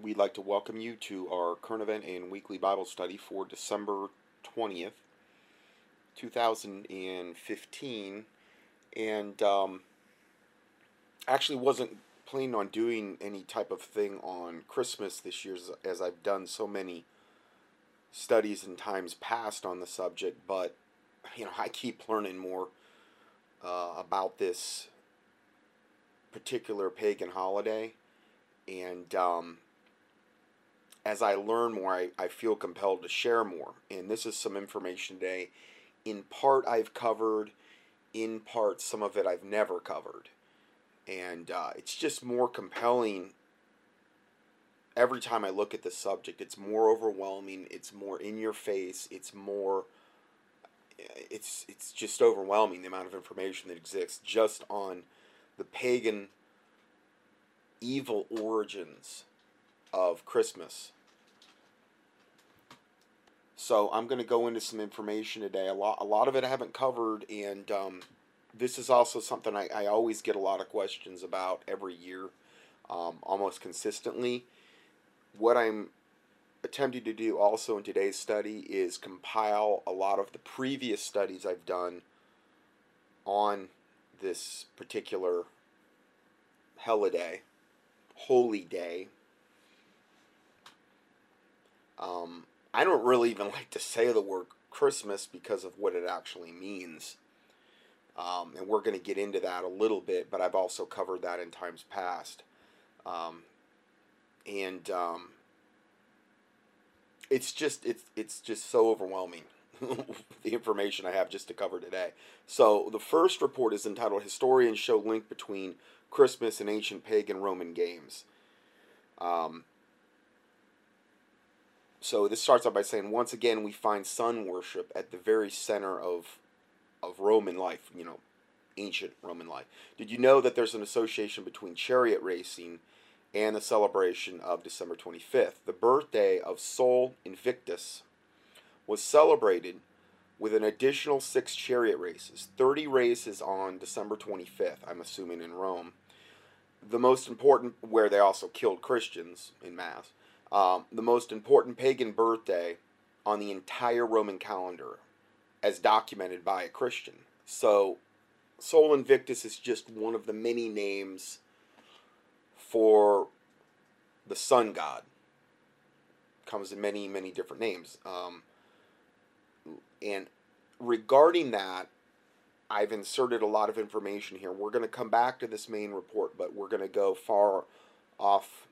we'd like to welcome you to our current event and weekly Bible study for December 20th, 2015. And um, actually wasn't planning on doing any type of thing on Christmas this year as, I've done so many studies in times past on the subject, but you know, I keep learning more uh, about this particular pagan holiday. And um, as I learn more, I, I feel compelled to share more. And this is some information today. In part, I've covered, in part, some of it I've never covered. And uh, it's just more compelling every time I look at the subject. It's more overwhelming, it's more in your face, it's more. It's it's just overwhelming the amount of information that exists just on the pagan evil origins of Christmas. So I'm going to go into some information today. A lot, a lot of it I haven't covered, and um, this is also something I, I always get a lot of questions about every year, um, almost consistently. What I'm attempting to do also in today's study is compile a lot of the previous studies I've done on this particular holiday holy day. Um, I don't really even like to say the word Christmas because of what it actually means. Um, and we're going to get into that a little bit, but I've also covered that in times past. Um, and um, it's just it's it's just so overwhelming the information I have just to cover today. So the first report is entitled "Historians Show Link Between Christmas and Ancient Pagan Roman Games." Um, so this starts out by saying, once again, we find sun worship at the very center of of Roman life. You know, ancient Roman life. Did you know that there's an association between chariot racing and the celebration of December 25th? The birthday of Sol Invictus was celebrated with an additional six chariot races, 30 races on December 25th, I'm assuming in Rome. The most important, where they also killed Christians in mass, um, the most important pagan birthday on the entire Roman calendar, as documented by a Christian. So, Sol Invictus is just one of the many names for the sun god. Comes in many, many different names. Um, and regarding that, I've inserted a lot of information here. We're going to come back to this main report, but we're going to go far off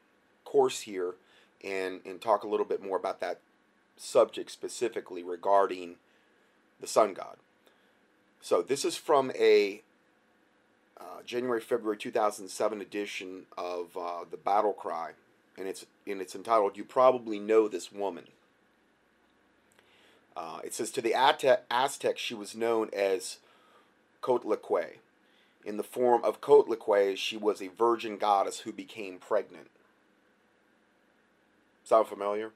course here and, and talk a little bit more about that subject specifically regarding the sun god. So this is from a uh, January February 2007 edition of uh, the Battle Cry, and it's and it's entitled "You Probably Know This Woman." Uh, it says to the Aztecs, she was known as Coatlicue. In the form of Coatlicue, she was a virgin goddess who became pregnant. Sound familiar?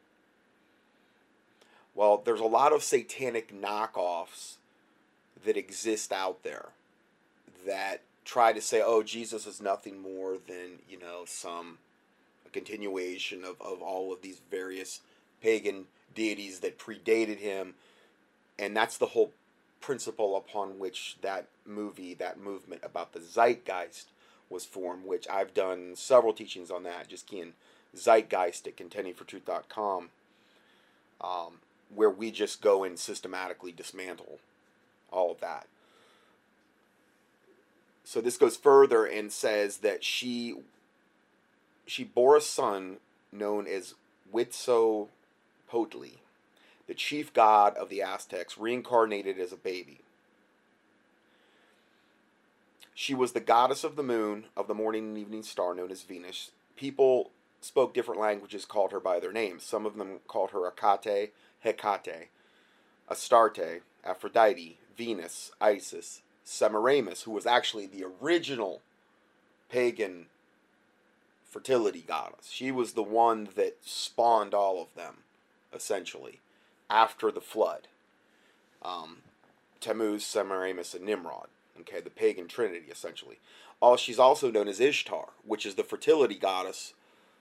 Well, there's a lot of satanic knockoffs that exist out there that try to say, oh, Jesus is nothing more than, you know, some continuation of, of all of these various pagan deities that predated him. And that's the whole principle upon which that movie, that movement about the zeitgeist was formed, which I've done several teachings on that, just keying zeitgeist at contendingfortruth.com, um, where we just go and systematically dismantle all of that. So this goes further and says that she she bore a son known as Huitzilopochtli the chief god of the Aztecs, reincarnated as a baby. She was the goddess of the moon, of the morning and evening star, known as Venus. People spoke different languages, called her by their names. Some of them called her Akate, Hecate, Astarte, Aphrodite, Venus, Isis, Semiramis, who was actually the original pagan fertility goddess. She was the one that spawned all of them essentially, after the flood. Um, Tammuz, Semiramis, and Nimrod. Okay, the pagan trinity, essentially. Oh, she's also known as Ishtar, which is the fertility goddess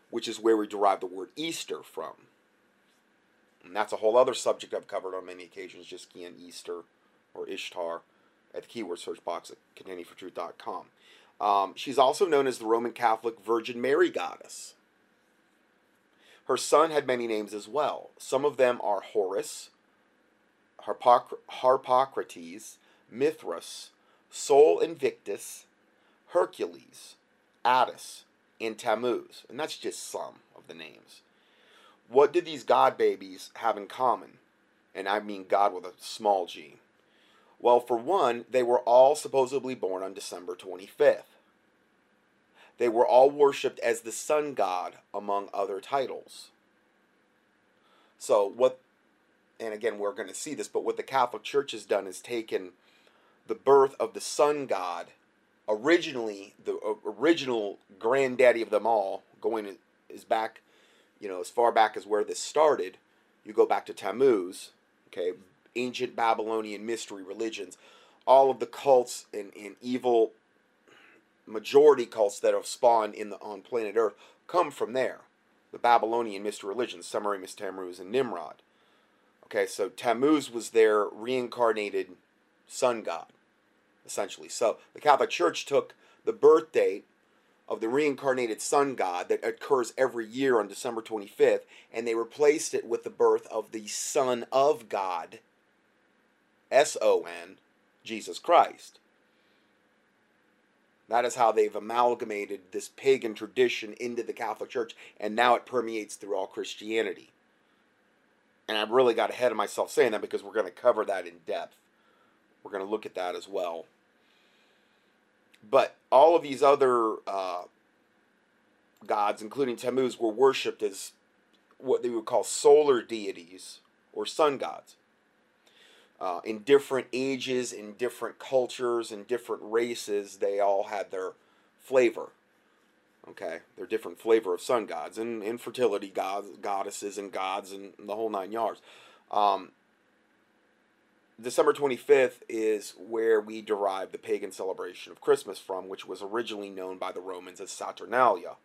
which is where we derive the word Easter from. And that's a whole other subject I've covered on many occasions. Just key in Easter or Ishtar at the keyword search box at contendingfortruth.com. Um, she's also known as the Roman Catholic Virgin Mary Goddess. Her son had many names as well. Some of them are Horus, Harpoc- Harpocrates, Mithras, Sol Invictus, Hercules, Attis, and Tammuz. And that's just some of the names. What did these god babies have in common? And I mean God with a small g. Well, for one, they were all supposedly born on December 25th. They were all worshipped as the sun god, among other titles. So, what, and again, we're going to see this, but what the Catholic Church has done is taken the birth of the sun god, originally, the uh, original granddaddy of them all, going is back, you know, as far back as where this started. You go back to Tammuz, okay, ancient Babylonian mystery religions, all of the cults and, and evil majority cults that have spawned in the on planet Earth come from there. The Babylonian mystery religions, Semiramis, Tammuz, and Nimrod. Okay, so Tammuz was their reincarnated sun god, essentially. So the Catholic Church took the birth date of the reincarnated sun god that occurs every year on December 25th, and they replaced it with the birth of the Son of God, S O N, Jesus Christ. That is how they've amalgamated this pagan tradition into the Catholic Church, and now it permeates through all Christianity. And I've really got ahead of myself saying that because we're going to cover that in depth. We're going to look at that as well. But all of these other uh, gods, including Tammuz, were worshipped as what they would call solar deities or sun gods uh, in different ages, in different cultures, in different races, they all had their flavor. Okay, their different flavor of sun gods and infertility gods, goddesses, and gods, and the whole nine yards. Um, December 25th is where we derive the pagan celebration of Christmas from, which was originally known by the Romans as Saturnalia.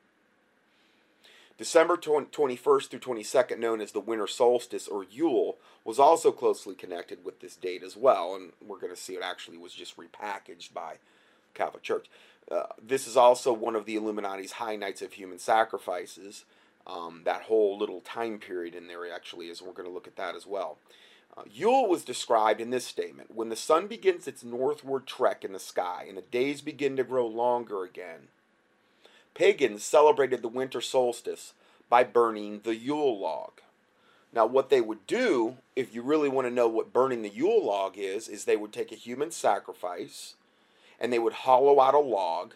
December 21st through 22nd, known as the winter solstice or Yule, was also closely connected with this date as well, and we're going to see it actually was just repackaged by Catholic Church. Uh, this is also one of the Illuminati's high nights of human sacrifices. Um, that whole little time period in there actually is, we're going to look at that as well. Uh, Yule was described in this statement when the sun begins its northward trek in the sky and the days begin to grow longer again Pagans celebrated the winter solstice by burning the Yule log. Now, what they would do, if you really want to know what burning the Yule log is, is they would take a human sacrifice and they would hollow out a log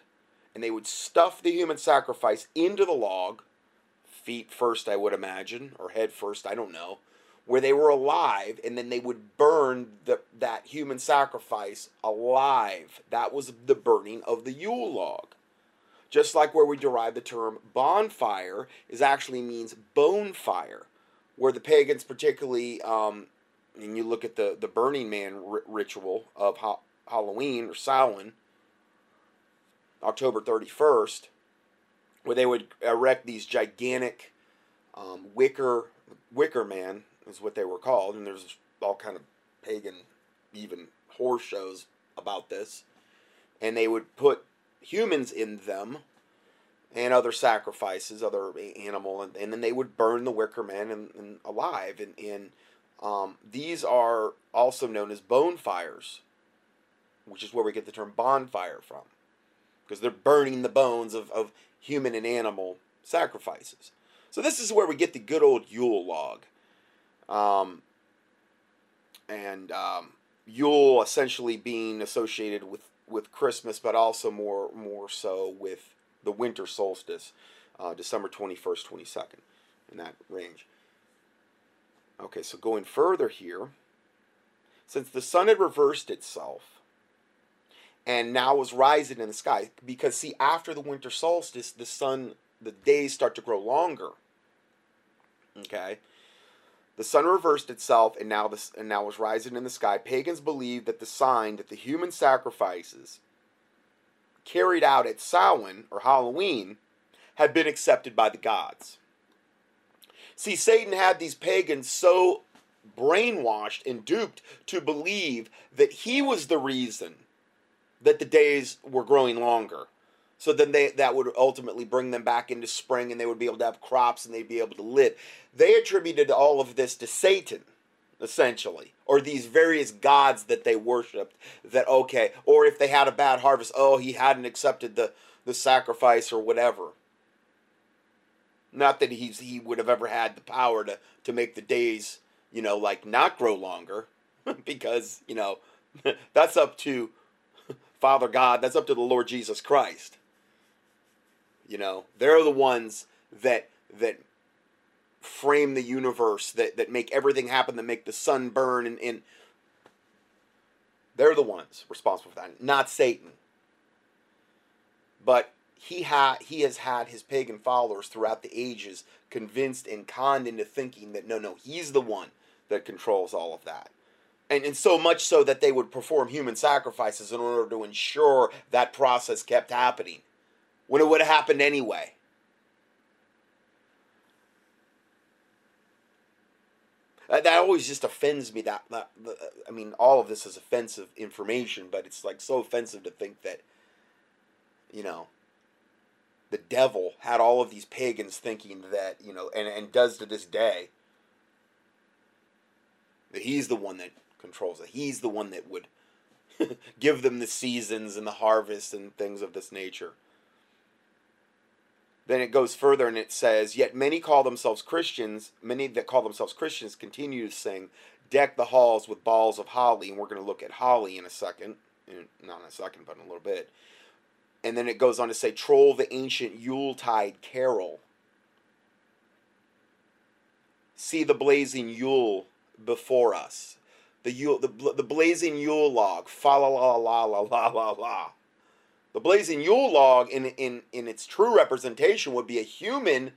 and they would stuff the human sacrifice into the log, feet first, I would imagine, or head first, I don't know, where they were alive, and then they would burn the, that human sacrifice alive. That was the burning of the Yule log. Just like where we derive the term bonfire is actually means bone fire, where the pagans particularly, um, and you look at the, the Burning Man r- ritual of ha- Halloween or Samhain, October 31st, where they would erect these gigantic um, wicker wicker man is what they were called, and there's all kind of pagan, even horror shows about this, and they would put humans in them and other sacrifices, other animal, and, and then they would burn the wicker man and, and alive. And, and um, these are also known as bone fires, which is where we get the term bonfire from, because they're burning the bones of, of human and animal sacrifices. So this is where we get the good old Yule log. Um, and um, Yule essentially being associated with with Christmas, but also more more so with the winter solstice, uh, December twenty first, twenty second, in that range. Okay, so going further here, since the sun had reversed itself and now was rising in the sky, because see, after the winter solstice, the sun, the days start to grow longer. Okay, the sun reversed itself and now this and now was rising in the sky. Pagans believed that the sign that the human sacrifices carried out at Samhain or Halloween had been accepted by the gods. See, Satan had these pagans so brainwashed and duped to believe that he was the reason that the days were growing longer. So then they that would ultimately bring them back into spring and they would be able to have crops and they'd be able to live. They attributed all of this to Satan, essentially, or these various gods that they worshipped that okay, or if they had a bad harvest, oh, he hadn't accepted the the sacrifice or whatever. Not that he's he would have ever had the power to to make the days, you know, like not grow longer because, you know, that's up to Father God, that's up to the Lord Jesus Christ. You know, they're the ones that that frame the universe, that that make everything happen, that make the sun burn, and, and they're the ones responsible for that, not Satan. But he ha- he has had his pagan followers throughout the ages convinced and conned into thinking that no, no, he's the one that controls all of that. And, and so much so that they would perform human sacrifices in order to ensure that process kept happening when it would have happened anyway. Uh, that always just offends me. That, that, I mean, all of this is offensive information, but it's like so offensive to think that, you know, the devil had all of these pagans thinking that you know, and and does to this day, that he's the one that controls it. He's the one that would give them the seasons and the harvest and things of this nature. Then it goes further and it says, Yet many call themselves Christians, many that call themselves Christians continue to sing, Deck the halls with balls of holly. And we're going to look at holly in a second. Not in a second, but in a little bit. And then it goes on to say, Troll the ancient Yuletide carol. See the blazing Yule before us. The Yule, the, the blazing Yule log. Fa la la la la la la la. The blazing Yule log, in, in, in its true representation, would be a human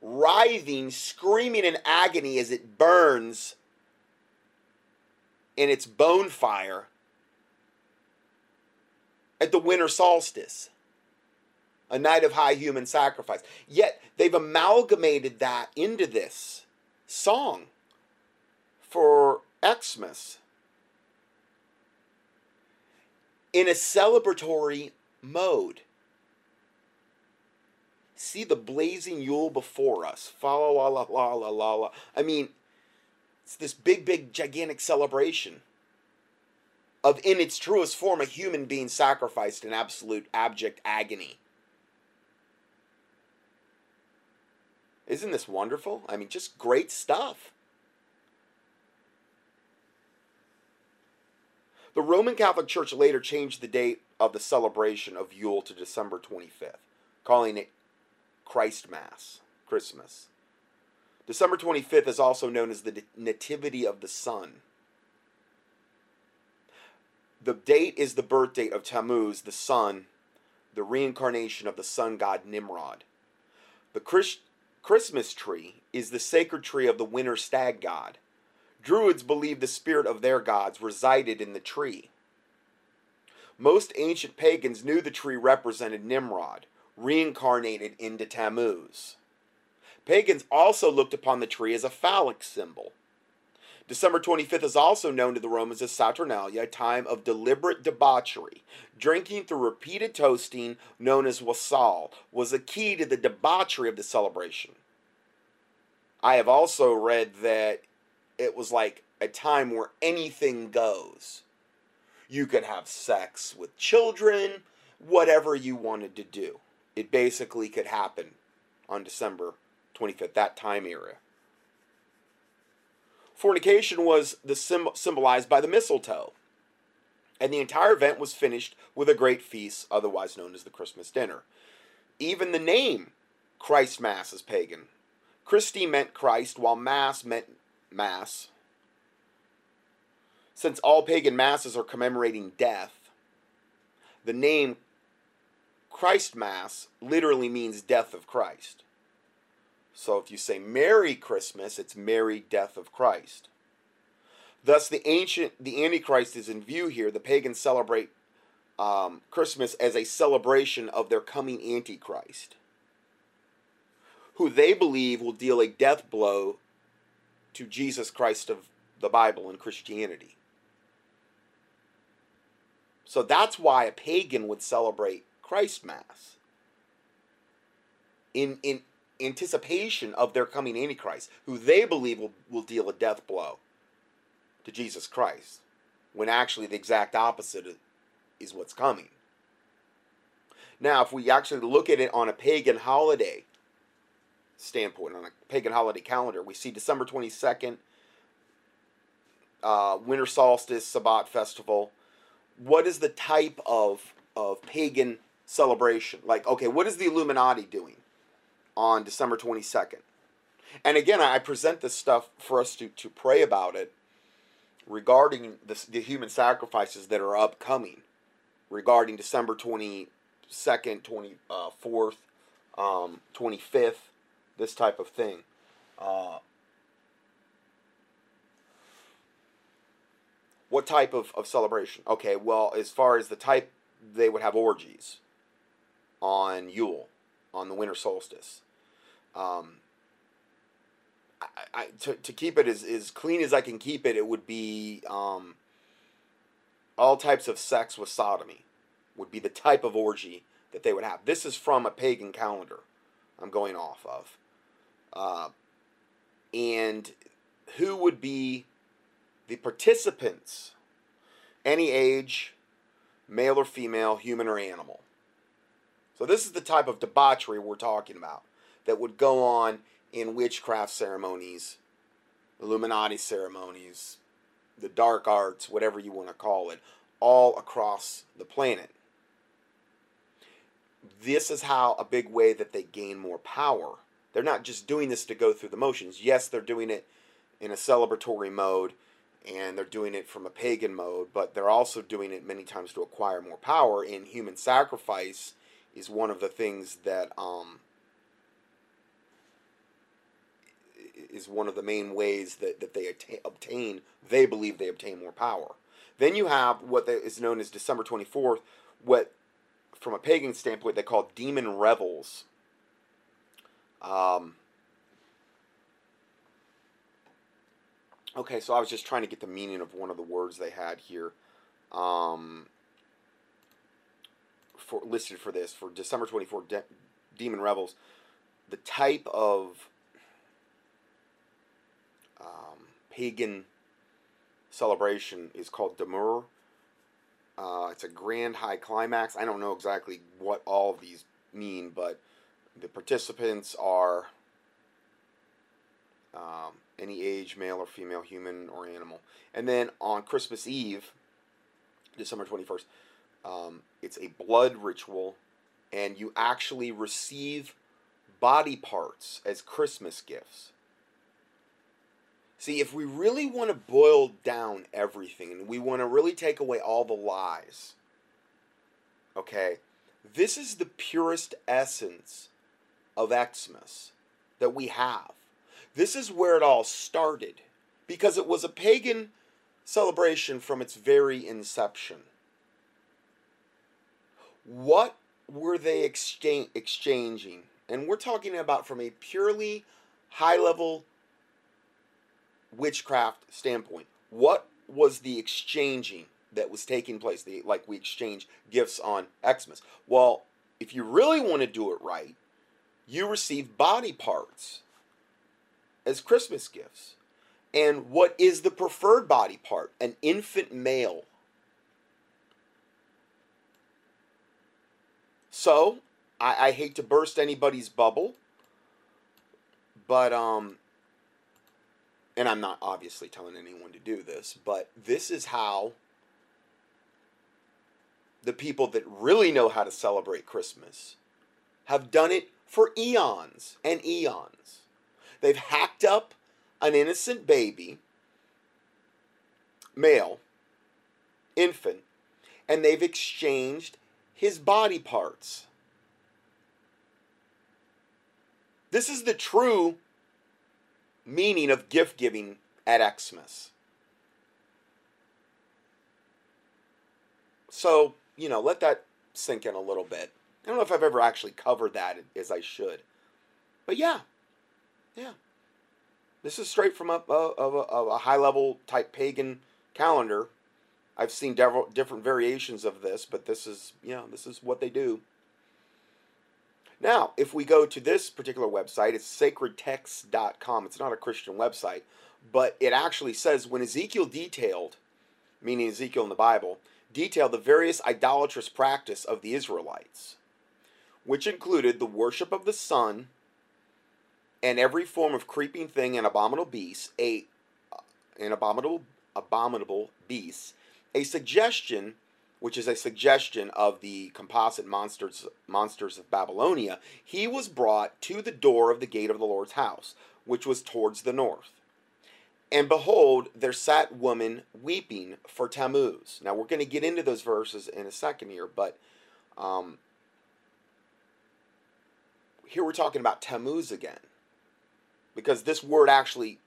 writhing, screaming in agony as it burns in its bone fire at the winter solstice, a night of high human sacrifice. Yet they've amalgamated that into this song for Xmas in a celebratory mode. See the blazing Yule before us. La la la la la la la. I mean, it's this big, big, gigantic celebration of, in its truest form, a human being sacrificed in absolute abject agony. Isn't this wonderful? I mean, just great stuff. The Roman Catholic Church later changed the date of the celebration of Yule to December 25th, calling it Christ Mass, Christmas. December 25th is also known as the Nativity of the Sun. The date is the birth date of Tammuz, the sun, the reincarnation of the sun god Nimrod. The Christ- Christmas tree is the sacred tree of the winter stag god. Druids believed the spirit of their gods resided in the tree. Most ancient pagans knew the tree represented Nimrod, reincarnated into Tammuz. Pagans also looked upon the tree as a phallic symbol. December 25th is also known to the Romans as Saturnalia, a time of deliberate debauchery. Drinking through repeated toasting, known as wassail, was a key to the debauchery of the celebration. I have also read that it was like a time where anything goes. You could have sex with children, whatever you wanted to do. It basically could happen on December 25th, that time era. Fornication was the symbolized by the mistletoe, and the entire event was finished with a great feast, otherwise known as the Christmas dinner. Even the name Christ Mass is pagan. Christi meant Christ, while Mass meant Mass. Since all pagan masses are commemorating death, the name Christ Mass literally means death of Christ. So if you say Merry Christmas, it's Merry Death of Christ. Thus, the ancient, the Antichrist is in view here. The pagans celebrate um, Christmas as a celebration of their coming Antichrist. who they believe will deal a death blow to Jesus Christ of the Bible and Christianity. So that's why a pagan would celebrate Christ Mass in, in anticipation of their coming Antichrist, who they believe will, will deal a death blow to Jesus Christ, when actually the exact opposite is what's coming. Now, if we actually look at it on a pagan holiday standpoint, on a pagan holiday calendar, we see December 22nd, uh, winter solstice, Sabbat festival. What is the type of, of pagan celebration? Like, okay, what is the Illuminati doing on December 22nd? And again, I present this stuff for us to, to pray about it regarding the, the human sacrifices that are upcoming regarding December 22nd, 24th, um, 25th, this type of thing. Uh, what type of, of celebration? Okay, well, as far as the type, they would have orgies on Yule, on the winter solstice. Um, I, I, to, to keep it as, as clean as I can keep it, it would be um, all types of sex with sodomy would be the type of orgy that they would have. This is from a pagan calendar I'm going off of. Uh, and who would be the participants? Any age, male or female, human or animal. So this is the type of debauchery we're talking about that would go on in witchcraft ceremonies, Illuminati ceremonies, the dark arts, whatever you want to call it, all across the planet. This is how a big way that they gain more power. They're not just doing this to go through the motions. Yes, they're doing it in a celebratory mode and they're doing it from a pagan mode, but they're also doing it many times to acquire more power. And human sacrifice is one of the things that um, is one of the main ways that, that they attain, obtain, they believe they obtain more power. Then you have what is known as December 24th, what, from a pagan standpoint, they call demon revels. Um, okay, so I was just trying to get the meaning of one of the words they had here. Um, for listed for this for December 24 de- demon revels the type of um, pagan celebration is called Demur. Uh, it's a grand high climax. I don't know exactly what all of these mean, but the participants are um, any age, male or female, human or animal. And then on Christmas Eve, December 21st, um, it's a blood ritual, and you actually receive body parts as Christmas gifts. See, if we really want to boil down everything and we want to really take away all the lies, okay, this is the purest essence of Xmas that we have. This is where it all started because it was a pagan celebration from its very inception. What were they exchanging? And we're talking about from a purely high level witchcraft standpoint, what was the exchanging that was taking place? The, like we exchange gifts on Xmas. Well, if you really want to do it right, you receive body parts as Christmas gifts. And what is the preferred body part? An infant male. So, I, I hate to burst anybody's bubble, but um, and I'm not obviously telling anyone to do this, but this is how the people that really know how to celebrate Christmas have done it for eons and eons. They've hacked up an innocent baby, male, infant, and they've exchanged his body parts. This is the true meaning of gift giving at Xmas. So, you know, let that sink in a little bit. I don't know if I've ever actually covered that as I should. But yeah, yeah. This is straight from uh, a, a, a, a high level type pagan calendar. I've seen different variations of this, but this is, yeah, this is what they do. Now, if we go to this particular website, it's sacredtexts.com. It's not a Christian website, but it actually says when Ezekiel detailed, meaning Ezekiel in the Bible, detailed the various idolatrous practice of the Israelites, which included the worship of the sun and every form of creeping thing and abominable beast, a uh, an abominable abominable beast, a suggestion which is a suggestion of the composite monsters monsters of Babylonia, he was brought to the door of the gate of the Lord's house, which was towards the north. And behold, there sat woman weeping for Tammuz. Now we're going to get into those verses in a second here, but um, here we're talking about Tammuz again, because this word actually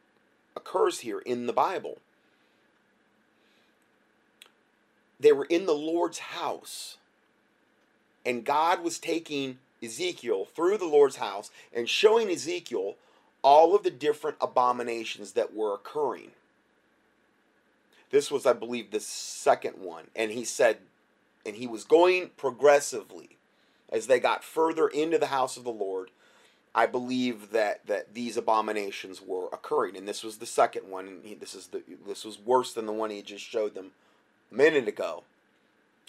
occurs here in the Bible. They were in the Lord's house, and God was taking Ezekiel through the Lord's house and showing Ezekiel all of the different abominations that were occurring. This was, I believe, the second one. And he said, and he was going progressively as they got further into the house of the Lord. I believe that, that these abominations were occurring, and this was the second one. And he, this is the this was worse than the one he just showed them a minute ago.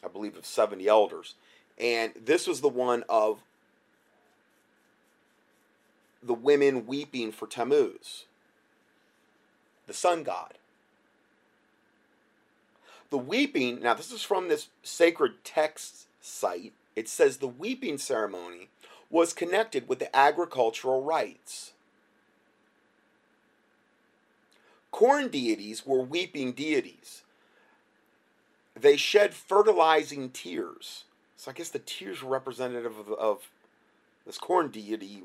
I believe of seventy elders, and this was the one of the women weeping for Tammuz, the sun god. The weeping, now this is from this sacred text site. It says the weeping ceremony was connected with the agricultural rites. Corn deities were weeping deities. They shed fertilizing tears. So I guess the tears were representative of, of this corn deity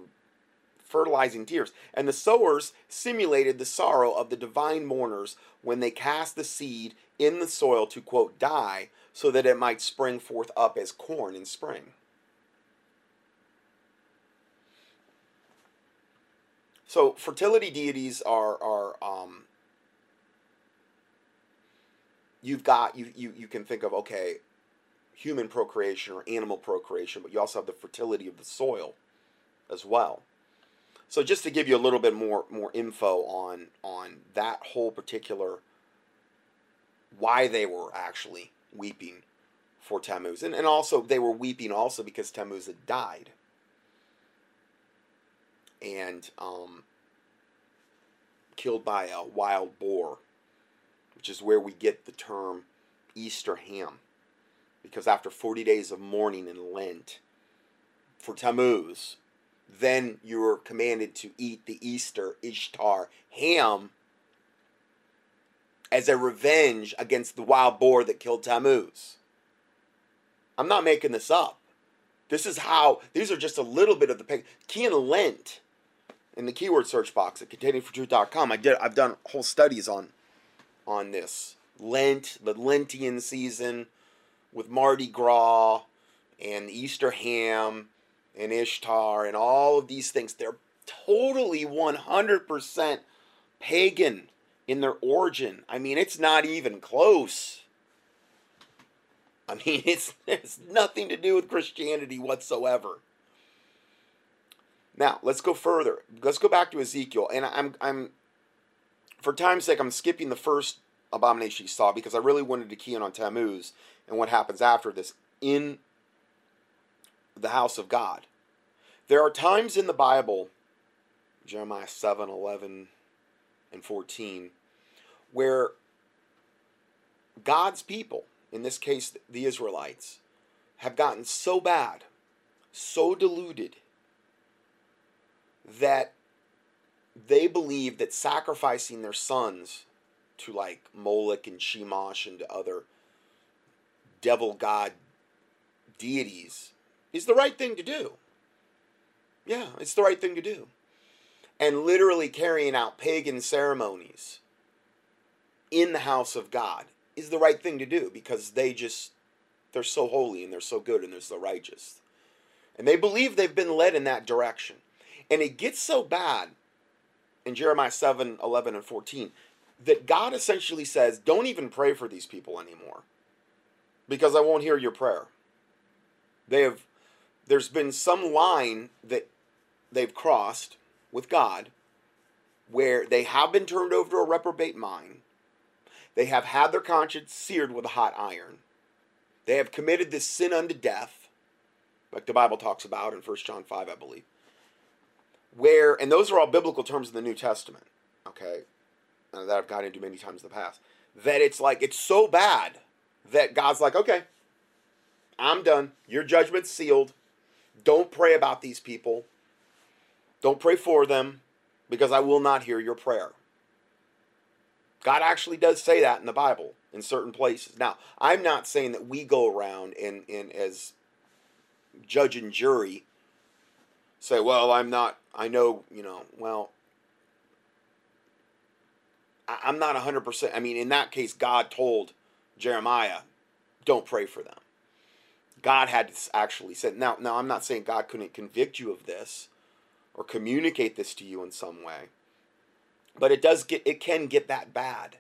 fertilizing tears. And the sowers simulated the sorrow of the divine mourners when they cast the seed in the soil to, quote, die, so that it might spring forth up as corn in spring. So fertility deities are are um, you've got you, you you can think of okay human procreation or animal procreation, but you also have the fertility of the soil as well. So just to give you a little bit more more info on on that whole particular why they were actually weeping for Tammuz. And, and also they were weeping also because Tammuz had died. And um, killed by a wild boar, which is where we get the term Easter ham. Because after 40 days of mourning in Lent for Tammuz, then you are commanded to eat the Easter Ishtar ham as a revenge against the wild boar that killed Tammuz. I'm not making this up. This is how, these are just a little bit of the, key in Lent in the keyword search box at contendingfortruth.com. I did, I've done whole studies on, on this. Lent, the Lentian season with Mardi Gras and Easter ham and Ishtar and all of these things. They're totally 100% pagan in their origin. I mean, it's not even close. I mean, it's, it's nothing to do with Christianity whatsoever. Now, let's go further. Let's go back to Ezekiel. And I'm, I'm for time's sake, I'm skipping the first abomination he saw because I really wanted to key in on Tammuz and what happens after this in the house of God. There are times in the Bible, Jeremiah 7 11 and 14, where God's people, in this case the Israelites, have gotten so bad, so deluded, that they believe that sacrificing their sons to like Moloch and Chemosh and to other devil god deities is the right thing to do. Yeah, it's the right thing to do. And literally carrying out pagan ceremonies in the house of God is the right thing to do because they just they're so holy and they're so good and they're so righteous. And they believe they've been led in that direction. And it gets so bad in Jeremiah 7 11 and 14 that God essentially says, Don't even pray for these people anymore because I won't hear your prayer. They have, there's been some line that they've crossed with God where they have been turned over to a reprobate mind. They have had their conscience seared with a hot iron. They have committed this sin unto death, like the Bible talks about in 1 John 5, I believe. Where, and those are all biblical terms in the New Testament, okay, uh, that I've gotten into many times in the past, that it's like, it's so bad that God's like, okay, I'm done. Your judgment's sealed. Don't pray about these people. Don't pray for them because I will not hear your prayer. God actually does say that in the Bible in certain places. Now, I'm not saying that we go around and, and as judge and jury say, well, I'm not, I know, you know, well, I'm not 100%. I mean, in that case, God told Jeremiah, don't pray for them. God had actually said, now, now I'm not saying God couldn't convict you of this or communicate this to you in some way. But it does get it can get that bad.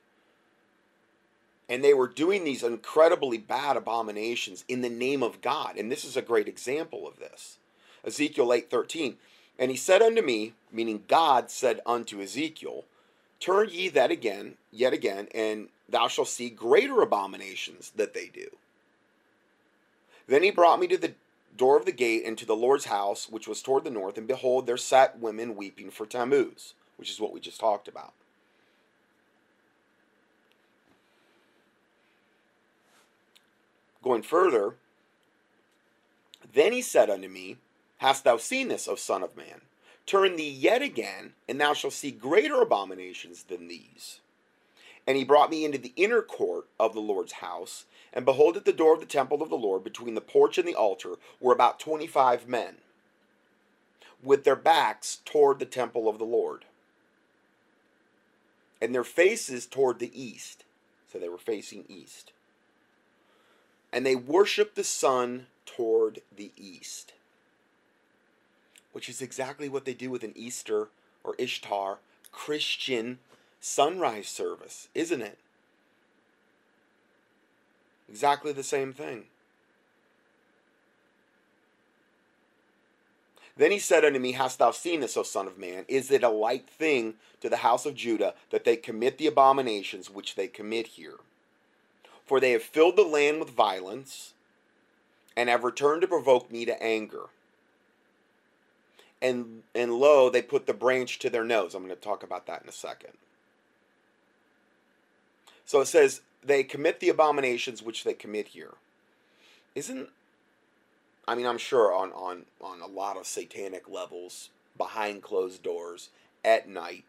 And they were doing these incredibly bad abominations in the name of God. And this is a great example of this. Ezekiel 8:13. And he said unto me, meaning God said unto Ezekiel, Turn ye that again, yet again, and thou shalt see greater abominations that they do. Then he brought me to the door of the gate into the Lord's house, which was toward the north, and behold, there sat women weeping for Tammuz, which is what we just talked about. Going further, then he said unto me, Hast thou seen this, O Son of Man? Turn thee yet again, and thou shalt see greater abominations than these. And he brought me into the inner court of the Lord's house, and behold, at the door of the temple of the Lord, between the porch and the altar, were about twenty five men, with their backs toward the temple of the Lord, and their faces toward the east. So they were facing east. And they worshiped the sun toward the east, which is exactly what they do with an Easter or Ishtar Christian sunrise service, isn't it? Exactly the same thing. Then he said unto me, Hast thou seen this, O Son of Man? Is it a light thing to the house of Judah that they commit the abominations which they commit here? For they have filled the land with violence, and have returned to provoke me to anger. And and lo, they put the branch to their nose. I'm going to talk about that in a second. So it says, they commit the abominations which they commit here. Isn't I mean I'm sure on on on a lot of satanic levels behind closed doors at night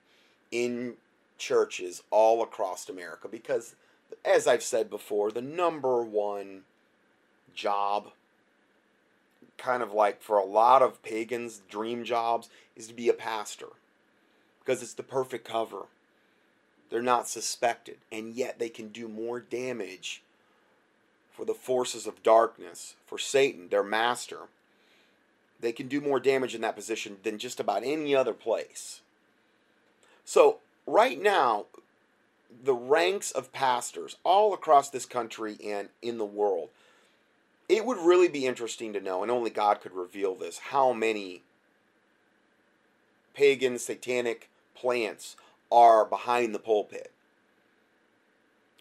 in churches all across America because as I've said before the number one job kind of like for a lot of pagans dream jobs is to be a pastor because it's the perfect cover they're not suspected, and yet they can do more damage for the forces of darkness, for Satan, their master. They can do more damage in that position than just about any other place. So, right now, the ranks of pastors all across this country and in the world, it would really be interesting to know, and only God could reveal this, how many pagan, satanic plants are behind the pulpit,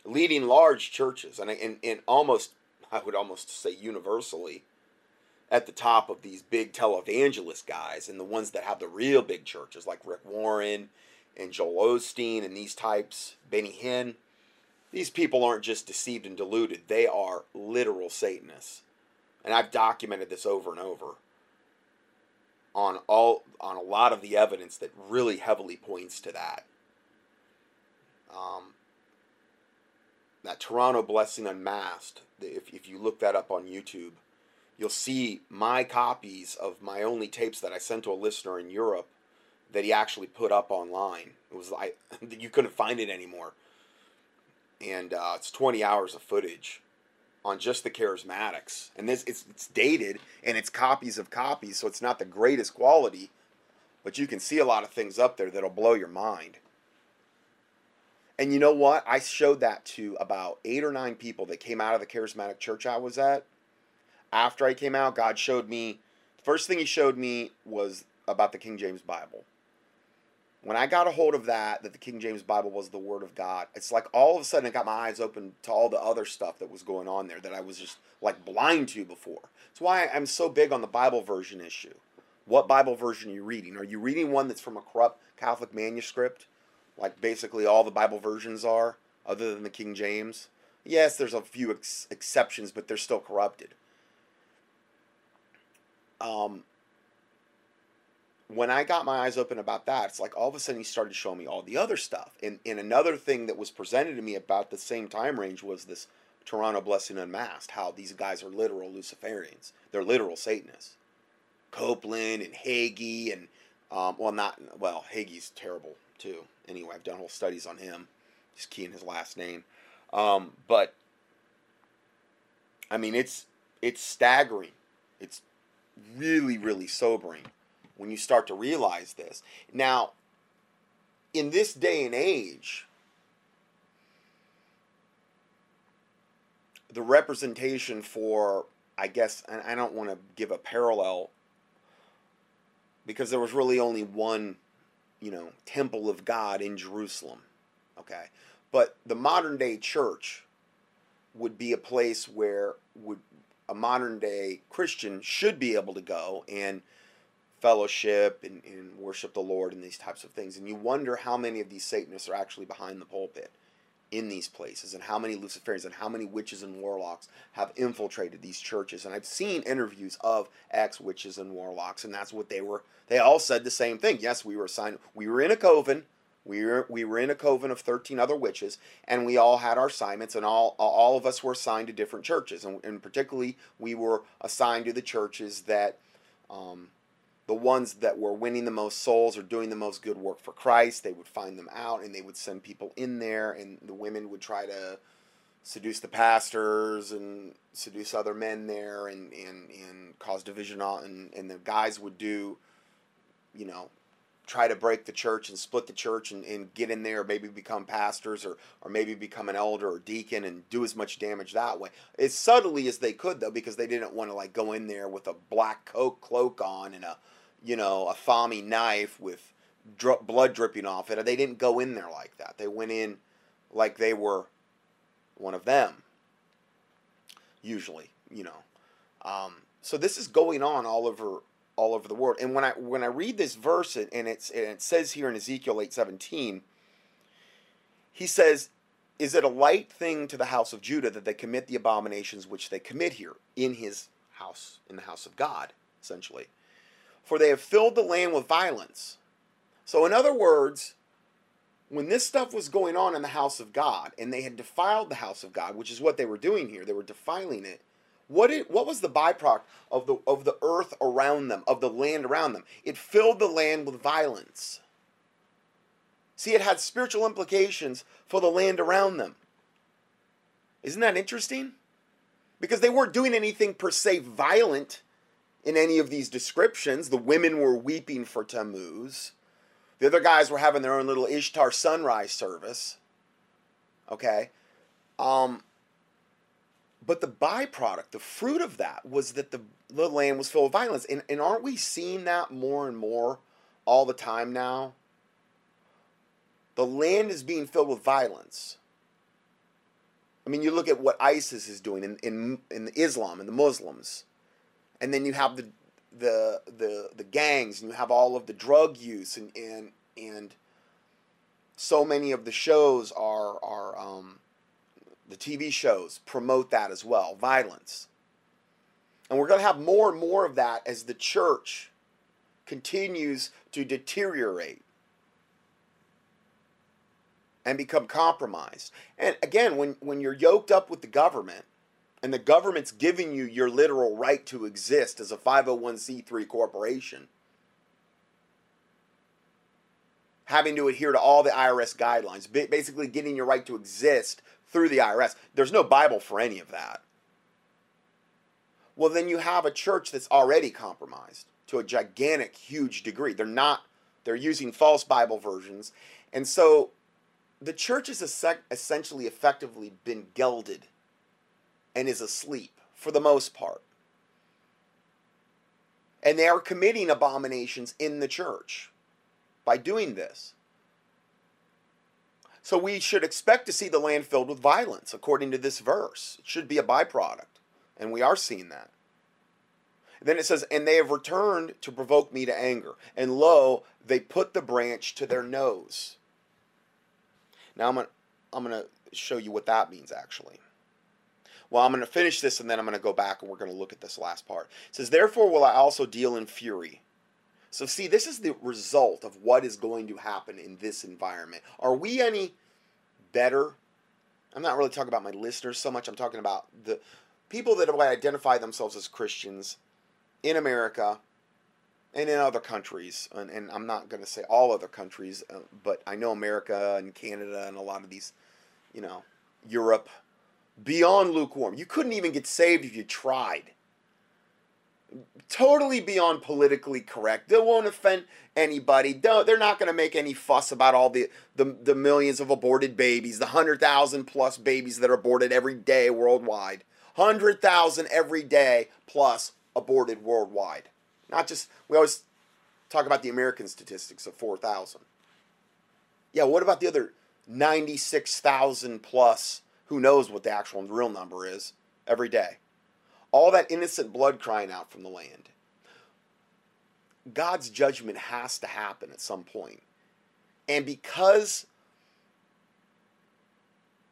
leading large churches, and, and, and almost, I would almost say universally, at the top of these big televangelist guys and the ones that have the real big churches like Rick Warren and Joel Osteen and these types, Benny Hinn. These people aren't just deceived and deluded, they are literal Satanists. And I've documented this over and over on all on a lot of the evidence that really heavily points to that. Um, that Toronto Blessing Unmasked, if, if you look that up on YouTube, you'll see my copies of my only tapes that I sent to a listener in Europe that he actually put up online. It was like you couldn't find it anymore, and uh, it's 20 hours of footage on just the charismatics, and this it's, it's dated and it's copies of copies, so it's not the greatest quality, but you can see a lot of things up there that'll blow your mind. And you know what? I showed that to about eight or nine people that came out of the charismatic church I was at. After I came out, God showed me. The first thing He showed me was about the King James Bible. When I got a hold of that, that the King James Bible was the Word of God, it's like all of a sudden it got my eyes open to all the other stuff that was going on there that I was just like blind to before. That's why I'm so big on the Bible version issue. What Bible version are you reading? Are you reading one that's from a corrupt Catholic manuscript? like basically all the Bible versions are, other than the King James. Yes, there's a few ex- exceptions, but they're still corrupted. Um, when I got my eyes open about that, it's like all of a sudden he started showing me all the other stuff. And, and another thing that was presented to me about the same time range was this Toronto Blessing Unmasked, how these guys are literal Luciferians. They're literal Satanists. Copeland and Hagee and, um, well, not, well, Hagee's terrible too. Anyway, I've done whole studies on him, just keying his last name. Um, but I mean, it's it's staggering. It's really really sobering when you start to realize this. Now, in this day and age, the representation for I guess and I don't want to give a parallel because there was really only one you know, temple of God in Jerusalem. Okay. But the modern day church would be a place where would a modern day Christian should be able to go and fellowship and, and worship the Lord and these types of things. And you wonder how many of these Satanists are actually behind the pulpit in these places and how many Luciferians and how many witches and warlocks have infiltrated these churches. And I've seen interviews of ex witches and warlocks, and that's what they were. They all said the same thing. Yes, we were assigned, we were in a coven. We were, we were in a coven of 13 other witches, and we all had our assignments, and all, all of us were assigned to different churches. And, and particularly, we were assigned to the churches that um, the ones that were winning the most souls or doing the most good work for Christ, they would find them out and they would send people in there, and the women would try to seduce the pastors and seduce other men there and, and, and cause division on and, and the guys would do you know try to break the church and split the church and, and get in there maybe become pastors or, or maybe become an elder or deacon and do as much damage that way. As subtly as they could though because they didn't want to like go in there with a black coat cloak on and a you know, athame knife with dr- blood dripping off it. They didn't go in there like that. They went in like they were one of them. Usually, you know. Um, so this is going on all over all over the world. And when I when I read this verse and it's and it says here in Ezekiel eight seventeen, he says, "Is it a light thing to the house of Judah that they commit the abominations which they commit here in his house in the house of God?" Essentially, for they have filled the land with violence. So, in other words, when this stuff was going on in the house of God and they had defiled the house of God, which is what they were doing here, they were defiling it. What what was the byproduct of the of the earth around them, of the land around them? It filled the land with violence. See, it had spiritual implications for the land around them. Isn't that interesting? Because they weren't doing anything per se violent in any of these descriptions. The women were weeping for Tammuz. The other guys were having their own little Ishtar sunrise service. Okay? Um, but the byproduct, the fruit of that, was that the, the land was full of violence. And, and aren't we seeing that more and more all the time now? The land is being filled with violence. I mean, you look at what ISIS is doing in, in, in Islam and the Muslims and then you have the the the the gangs and you have all of the drug use and and and so many of the shows are are um, the TV shows promote that as well violence. And we're going to have more and more of that as the church continues to deteriorate and become compromised. And again when when you're yoked up with the government and the government's giving you your literal right to exist as a 501c3 corporation, having to adhere to all the IRS guidelines, basically getting your right to exist through the IRS. There's no Bible for any of that. Well, then you have a church that's already compromised to a gigantic, huge degree. They're not They're using false Bible versions. And so the church has essentially effectively been gelded and is asleep for the most part. And they are committing abominations in the church by doing this. So we should expect to see the land filled with violence, according to this verse. It should be a byproduct. And we are seeing that. then it says, And they have returned to provoke me to anger. And lo, they put the branch to their nose. Now I'm going to I'm going to show you what that means actually. Well, I'm going to finish this and then I'm going to go back and we're going to look at this last part. It says, Therefore will I also deal in fury so, see, this is the result of what is going to happen in this environment. Are we any better? I'm not really talking about my listeners so much. I'm talking about the people that identify themselves as Christians in America and in other countries. And, and I'm not going to say all other countries, uh, but I know America and Canada and a lot of these, you know, Europe, beyond lukewarm. You couldn't even get saved if you tried totally beyond politically correct. They won't offend anybody. They're not going to make any fuss about all the, the, the millions of aborted babies, the 100,000 plus babies that are aborted every day worldwide. 100,000 every day plus aborted worldwide. Not just, we always talk about the American statistics of 4,000. Yeah, what about the other 96,000 plus? Who knows what the actual real number is every day? all that innocent blood crying out from the land. God's judgment has to happen at some point. And because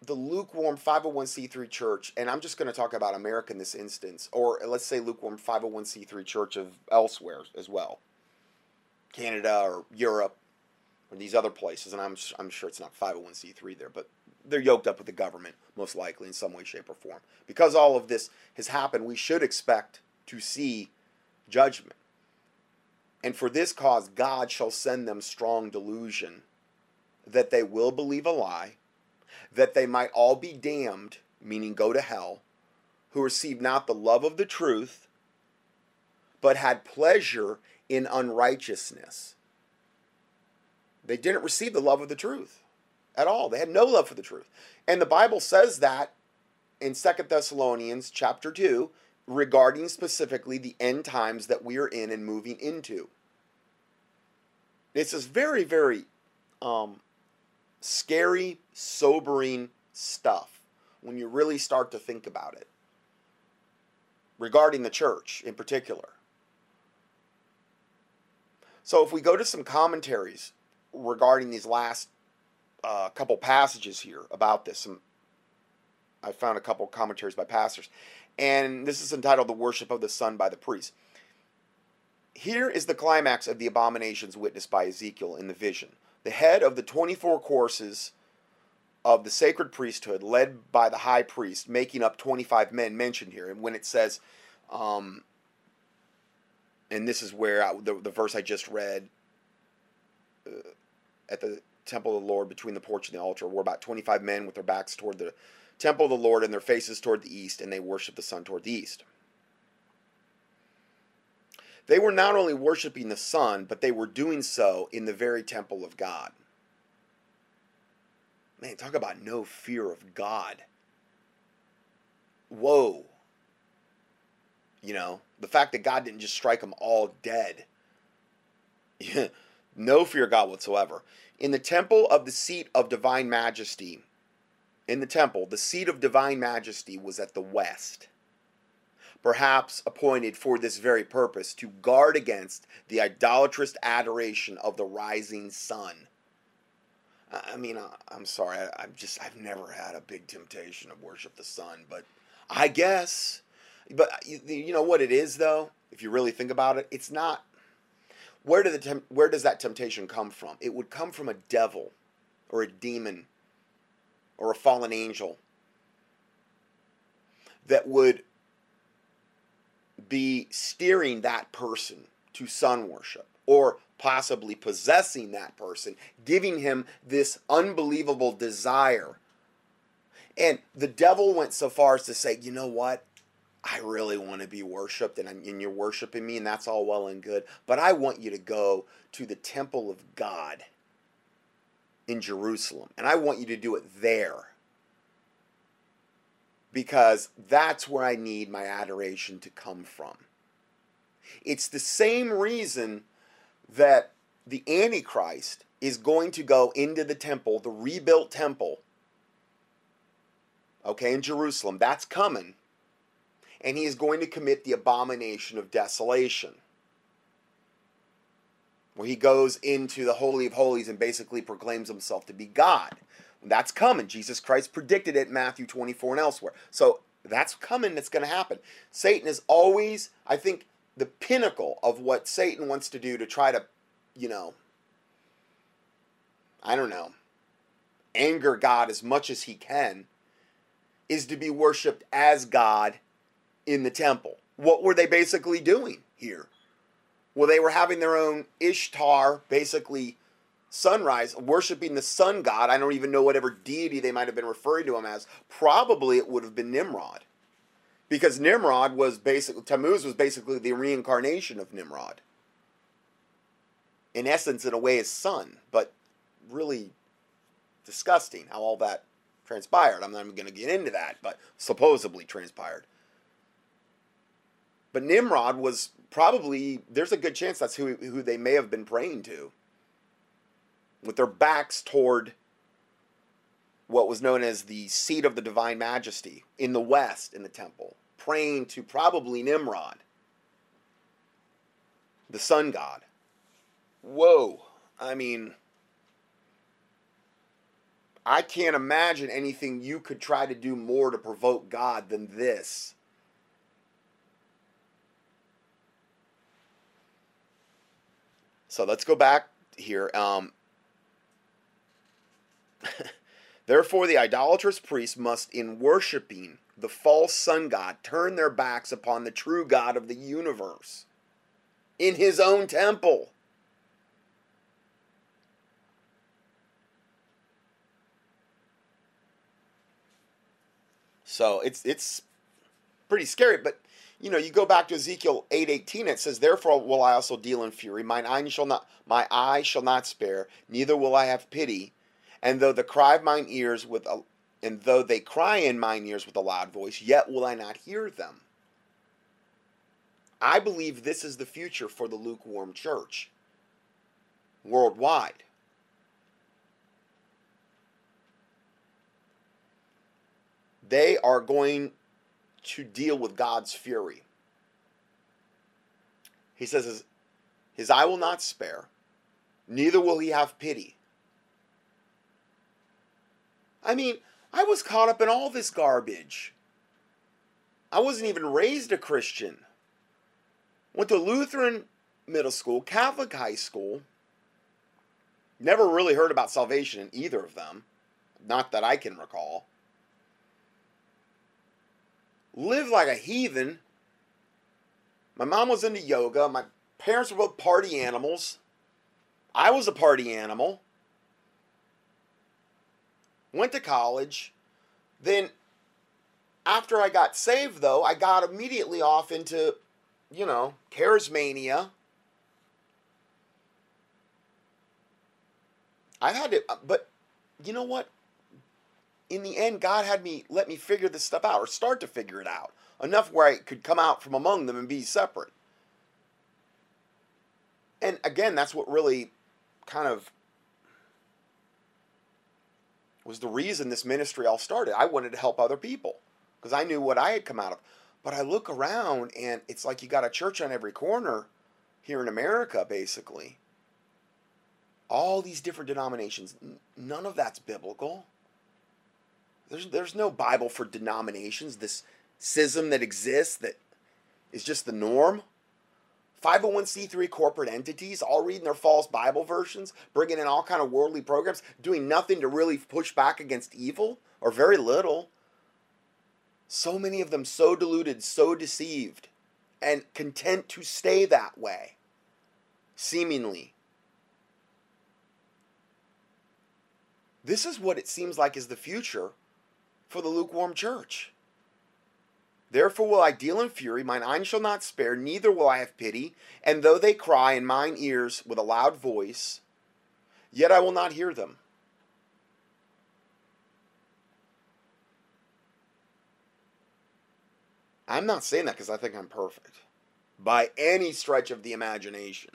the lukewarm 501c3 church, and I'm just going to talk about America in this instance, or let's say lukewarm 501c3 church of elsewhere as well, Canada or Europe or these other places, and I'm, I'm sure it's not 501c3 there, but they're yoked up with the government, most likely in some way, shape, or form. Because all of this has happened, we should expect to see judgment. And for this cause, God shall send them strong delusion that they will believe a lie, that they might all be damned, meaning go to hell, who received not the love of the truth, but had pleasure in unrighteousness. They didn't receive the love of the truth at all. They had no love for the truth. And the Bible says that in Second Thessalonians chapter 2 regarding specifically the end times that we are in and moving into. This is very, very um, scary, sobering stuff when you really start to think about it regarding the church in particular. So, if we go to some commentaries regarding these last a couple passages here about this. I found a couple commentaries by pastors, and this is entitled "The Worship of the Sun by the Priests." Here is the climax of the abominations witnessed by Ezekiel in the vision. The head of the 24 courses of the sacred priesthood, led by the high priest, making up 25 men mentioned here. And when it says, um, and this is where I, the, the verse I just read uh, at the temple of the Lord between the porch and the altar were about 25 men with their backs toward the temple of the Lord and their faces toward the east, and they worshiped the sun toward the east. They were not only worshiping the sun, but they were doing so in the very temple of God. Man, talk about no fear of God. Whoa. You know, the fact that God didn't just strike them all dead. no fear of God whatsoever in the temple of the seat of divine majesty, in the temple, the seat of divine majesty was at the west, perhaps appointed for this very purpose to guard against the idolatrous adoration of the rising sun. I mean, I'm sorry, I'm just, I've never had a big temptation to worship the sun, but I guess. But you know what it is, though? If you really think about it, it's not where did the where does that temptation come from? It would come from a devil or a demon or a fallen angel that would be steering that person to sun worship or possibly possessing that person, giving him this unbelievable desire. And the devil went so far as to say, you know what? I really want to be worshiped and, and you're worshiping me, and that's all well and good. But I want you to go to the temple of God in Jerusalem, and I want you to do it there because that's where I need my adoration to come from. It's the same reason that the Antichrist is going to go into the temple, the rebuilt temple, okay, in Jerusalem. That's coming. And he is going to commit the abomination of desolation. Where he goes into the Holy of Holies and basically proclaims himself to be God. That's coming. Jesus Christ predicted it in Matthew 24 and elsewhere. So that's coming. That's going to happen. Satan is always, I think, the pinnacle of what Satan wants to do to try to, you know, I don't know, anger God as much as he can, is to be worshiped as God in the temple. What were they basically doing here? Well, they were having their own Ishtar, basically sunrise, worshiping the sun god. I don't even know whatever deity they might have been referring to him as. Probably it would have been Nimrod. Because Nimrod was basically, Tammuz was basically the reincarnation of Nimrod. In essence, in a way, his son. But really disgusting how all that transpired. I'm not even going to get into that, but supposedly transpired. But Nimrod was probably, there's a good chance that's who, who they may have been praying to. With their backs toward what was known as the seat of the divine majesty in the west in the temple, praying to probably Nimrod, the sun god. Whoa. I mean, I can't imagine anything you could try to do more to provoke God than this. So let's go back here. Um, Therefore, the idolatrous priests must, in worshiping the false sun god, turn their backs upon the true God of the universe in his own temple. So it's it's pretty scary, but you know, you go back to Ezekiel 8:18 it says therefore will I also deal in fury. Mine eye shall not my eye shall not spare neither will I have pity. And though the cry of mine ears with a and though they cry in mine ears with a loud voice yet will I not hear them. I believe this is the future for the lukewarm church worldwide. They are going to deal with God's fury. He says, his, his eye will not spare, neither will he have pity. I mean, I was caught up in all this garbage. I wasn't even raised a Christian. Went to Lutheran middle school, Catholic high school. Never really heard about salvation in either of them. Not that I can recall lived like a heathen. My mom was into yoga. My parents were both party animals. I was a party animal. Went to college. Then, after I got saved, though, I got immediately off into, you know, charismania. I had to, but you know what? In the end, God had me let me figure this stuff out or start to figure it out enough where I could come out from among them and be separate. And again, that's what really kind of was the reason this ministry all started. I wanted to help other people because I knew what I had come out of. But I look around and it's like you got a church on every corner here in America, basically. All these different denominations. None of that's biblical. There's, there's no Bible for denominations, this schism that exists that is just the norm. 501c3 corporate entities all reading their false Bible versions, bringing in all kind of worldly programs, doing nothing to really push back against evil or very little. So many of them so deluded, so deceived, and content to stay that way, seemingly. This is what it seems like is the future for the lukewarm church. Therefore will I deal in fury, mine eye shall not spare, neither will I have pity. And though they cry in mine ears with a loud voice, yet I will not hear them. I'm not saying that because I think I'm perfect by any stretch of the imagination.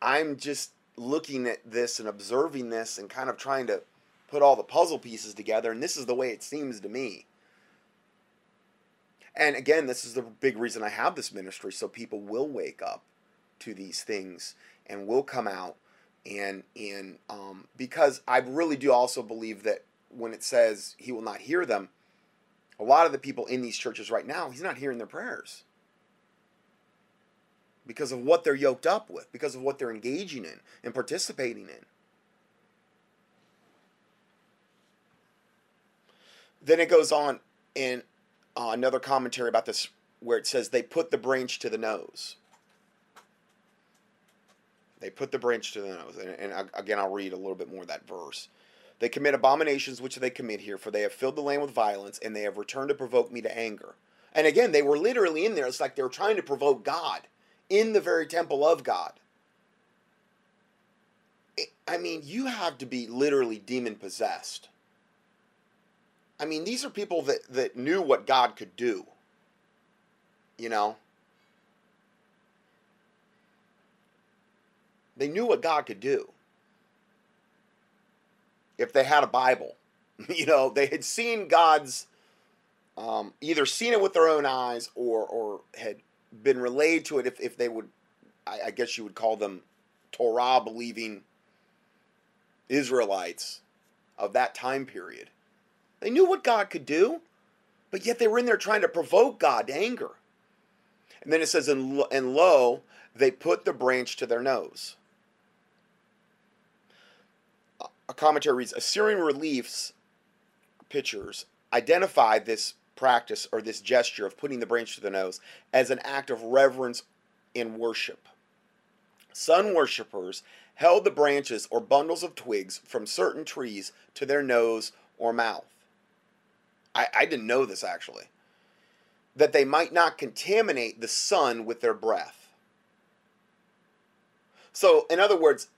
I'm just looking at this and observing this and kind of trying to put all the puzzle pieces together, and this is the way it seems to me. And again, this is the big reason I have this ministry, so people will wake up to these things and will come out and and um, because I really do also believe that when it says he will not hear them, a lot of the people in these churches right now, he's not hearing their prayers because of what they're yoked up with, because of what they're engaging in and participating in. Then it goes on in uh, another commentary about this where it says they put the branch to the nose. They put the branch to the nose. And, and again, I'll read a little bit more of that verse. They commit abominations which they commit here, for they have filled the land with violence, and they have returned to provoke me to anger. And again, they were literally in there. It's like they were trying to provoke God in the very temple of God. I mean, you have to be literally demon possessed I mean, these are people that, that knew what God could do. You know? They knew what God could do. If they had a Bible. you know, they had seen God's um, either seen it with their own eyes or or had been relayed to it if, if they would I, I guess you would call them Torah believing Israelites of that time period. They knew what God could do, but yet they were in there trying to provoke God to anger. And then it says, and, and lo, they put the branch to their nose. A commentary reads Assyrian reliefs pictures identify this practice or this gesture of putting the branch to the nose as an act of reverence and worship. Sun worshippers held the branches or bundles of twigs from certain trees to their nose or mouth. I, I didn't know this actually. That they might not contaminate the sun with their breath. So, in other words,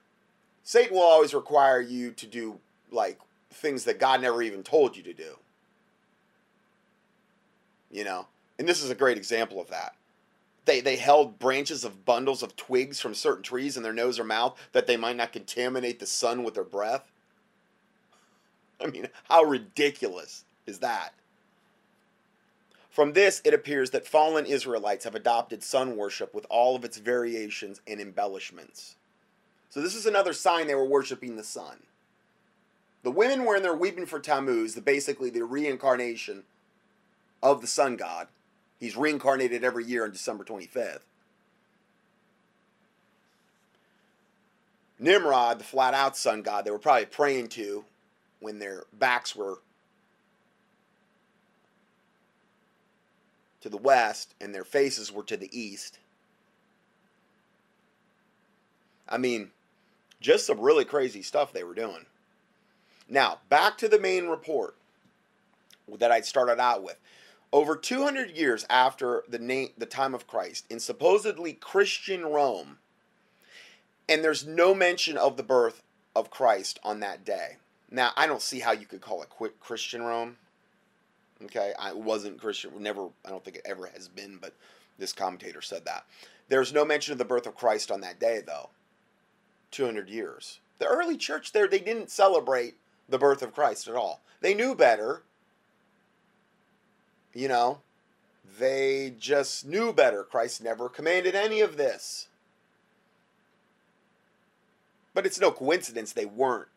Satan will always require you to do like things that God never even told you to do. You know? And this is a great example of that. They, they held branches of bundles of twigs from certain trees in their nose or mouth that they might not contaminate the sun with their breath. I mean, how ridiculous is that. From this, it appears that fallen Israelites have adopted sun worship with all of its variations and embellishments. So, this is another sign they were worshiping the sun. The women were in there weeping for Tammuz, the, basically the reincarnation of the sun god. He's reincarnated every year on December 25th. Nimrod, the flat out sun god, they were probably praying to when their backs were to the west and their faces were to the east. I mean, just some really crazy stuff they were doing. Now, back to the main report that I started out with. Over 200 years after the, name, the time of Christ, in supposedly Christian Rome, and there's no mention of the birth of Christ on that day. Now, I don't see how you could call it Christian Rome. Okay, I wasn't Christian. Never. I don't think it ever has been. But this commentator said that there's no mention of the birth of Christ on that day, though. 200 years. The early church there, they didn't celebrate the birth of Christ at all. They knew better. You know, they just knew better. Christ never commanded any of this. But it's no coincidence they weren't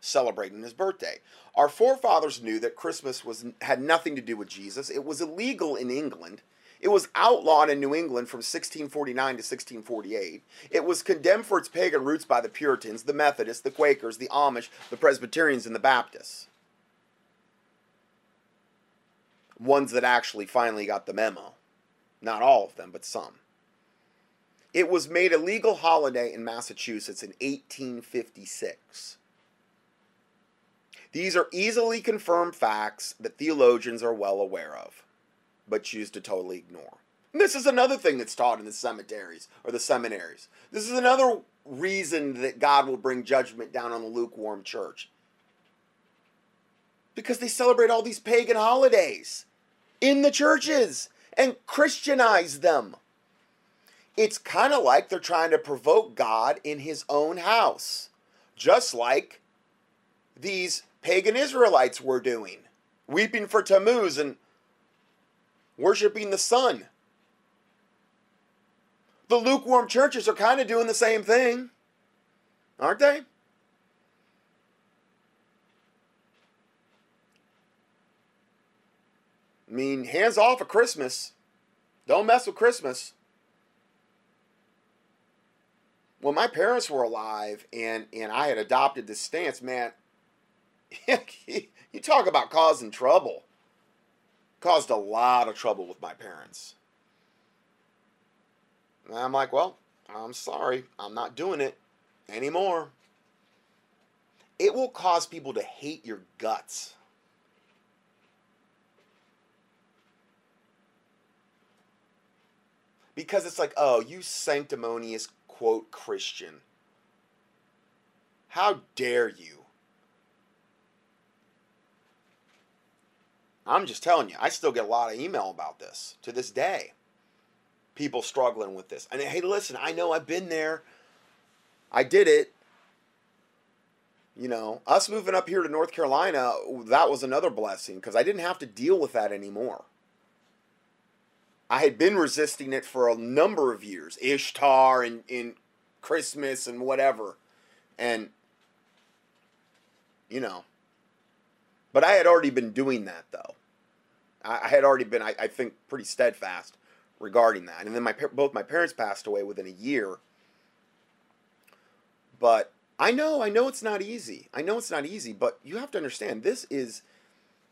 celebrating his birthday. Our forefathers knew that Christmas was had nothing to do with Jesus. It was illegal in England. It was outlawed in New England from 1649 to 1648. It was condemned for its pagan roots by the Puritans, the Methodists, the Quakers, the Amish, the Presbyterians, and the Baptists. Ones that actually finally got the memo. Not all of them, but some. It was made a legal holiday in Massachusetts in 1856. These are easily confirmed facts that theologians are well aware of, but choose to totally ignore. And this is another thing that's taught in the cemeteries or the seminaries. This is another reason that God will bring judgment down on the lukewarm church. Because they celebrate all these pagan holidays in the churches and Christianize them. It's kind of like they're trying to provoke God in his own house, just like these pagan Israelites were doing, weeping for Tammuz and worshiping the sun. The lukewarm churches are kind of doing the same thing, aren't they? I mean, hands off of Christmas. Don't mess with Christmas. When my parents were alive and, and I had adopted this stance, man, you talk about causing trouble. Caused a lot of trouble with my parents. And I'm like, well, I'm sorry. I'm not doing it anymore. It will cause people to hate your guts. Because it's like, oh, you sanctimonious, quote, Christian. How dare you? I'm just telling you, I still get a lot of email about this to this day. People struggling with this. And hey, listen, I know I've been there. I did it. You know, us moving up here to North Carolina, that was another blessing because I didn't have to deal with that anymore. I had been resisting it for a number of years, Ishtar and in Christmas and whatever. And you know, but I had already been doing that though. I, had already been, I, I, think, pretty steadfast regarding that. And then my both my parents passed away within a year. But I know, I know it's not easy. I know it's not easy, but you have to understand this is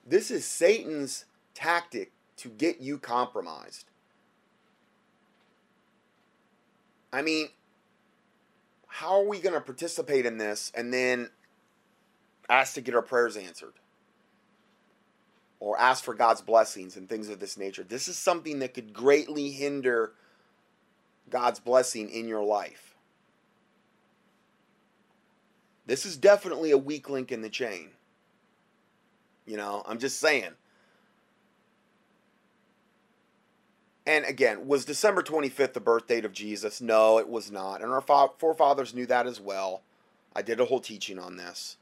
this is Satan's tactic to get you compromised. I mean, how are we going to participate in this and then ask to get our prayers answered? Or ask for God's blessings and things of this nature. This is something that could greatly hinder God's blessing in your life. This is definitely a weak link in the chain. You know, I'm just saying. And again, was December 25th the birth date of Jesus? No, it was not. And our forefathers knew that as well. I did a whole teaching on this,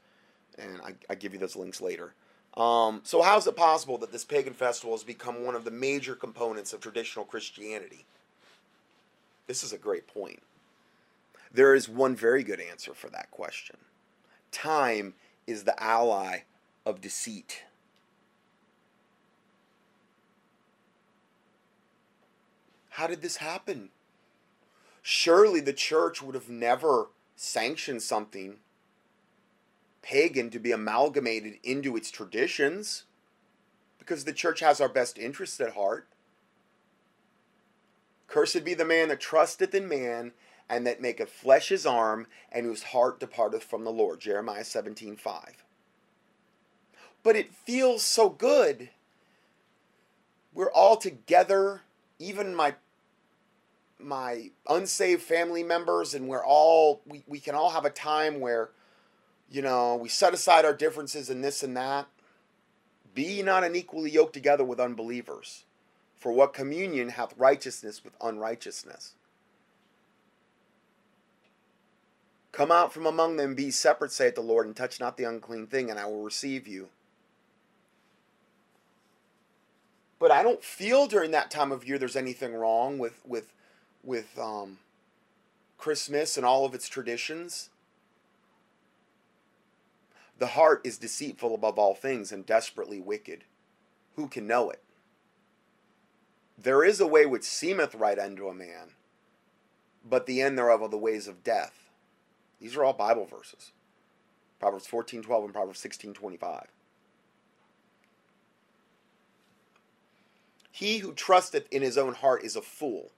and I, I give you those links later. Um, so, how is it possible that this pagan festival has become one of the major components of traditional Christianity? This is a great point. There is one very good answer for that question. Time is the ally of deceit. How did this happen? Surely the church would have never sanctioned something pagan to be amalgamated into its traditions because the church has our best interests at heart. Cursed be the man that trusteth in man and that maketh flesh his arm and whose heart departeth from the Lord. Jeremiah 17 5. But it feels so good. We're all together, even my my unsaved family members, and we're all we, we can all have a time where you know, we set aside our differences and this and that. Be not unequally yoked together with unbelievers. For what communion hath righteousness with unrighteousness? Come out from among them, be separate, saith the Lord, and touch not the unclean thing, and I will receive you. But I don't feel during that time of year there's anything wrong with with with um, Christmas and all of its traditions. The heart is deceitful above all things and desperately wicked. Who can know it? There is a way which seemeth right unto a man, but the end thereof are the ways of death. These are all Bible verses. Proverbs 14:12 and Proverbs 16:25. He who trusteth in his own heart is a fool.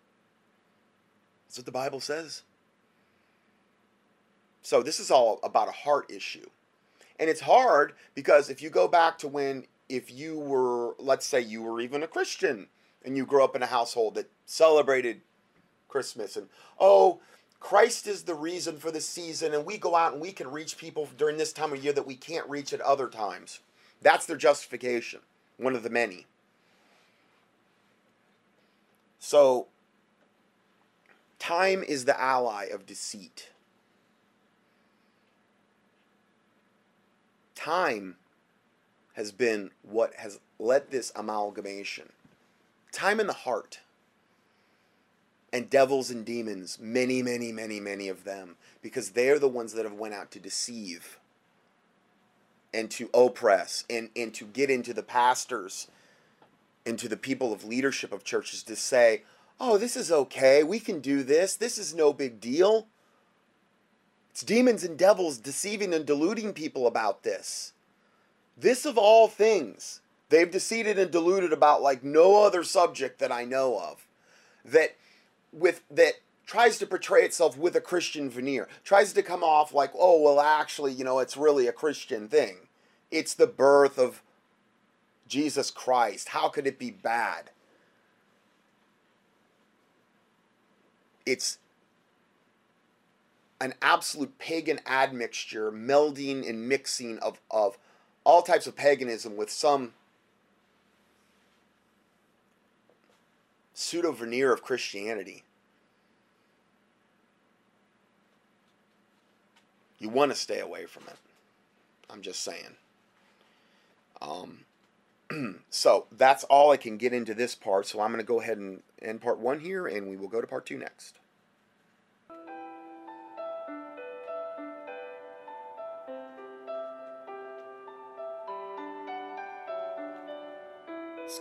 That's what the Bible says. So this is all about a heart issue. And it's hard because if you go back to when, if you were, let's say you were even a Christian and you grew up in a household that celebrated Christmas and, oh, Christ is the reason for the season, and we go out and we can reach people during this time of year that we can't reach at other times. That's their justification, one of the many. So, time is the ally of deceit. Time has been what has led this amalgamation. Time in the heart and devils and demons, many, many, many, many of them, because they're the ones that have went out to deceive and to oppress and, and to get into the pastors into the people of leadership of churches to say, oh, this is okay, we can do this, this is no big deal. It's demons and devils deceiving and deluding people about this. This of all things, they've deceived and deluded about like no other subject that I know of. That with that tries to portray itself with a Christian veneer, tries to come off like, oh, well, actually, you know, it's really a Christian thing. It's the birth of Jesus Christ. How could it be bad? It's an absolute pagan admixture, melding and mixing of, of all types of paganism with some pseudo veneer of Christianity. You want to stay away from it. I'm just saying. Um, so that's all I can get into this part. So I'm going to go ahead and end part one here, and we will go to part two next.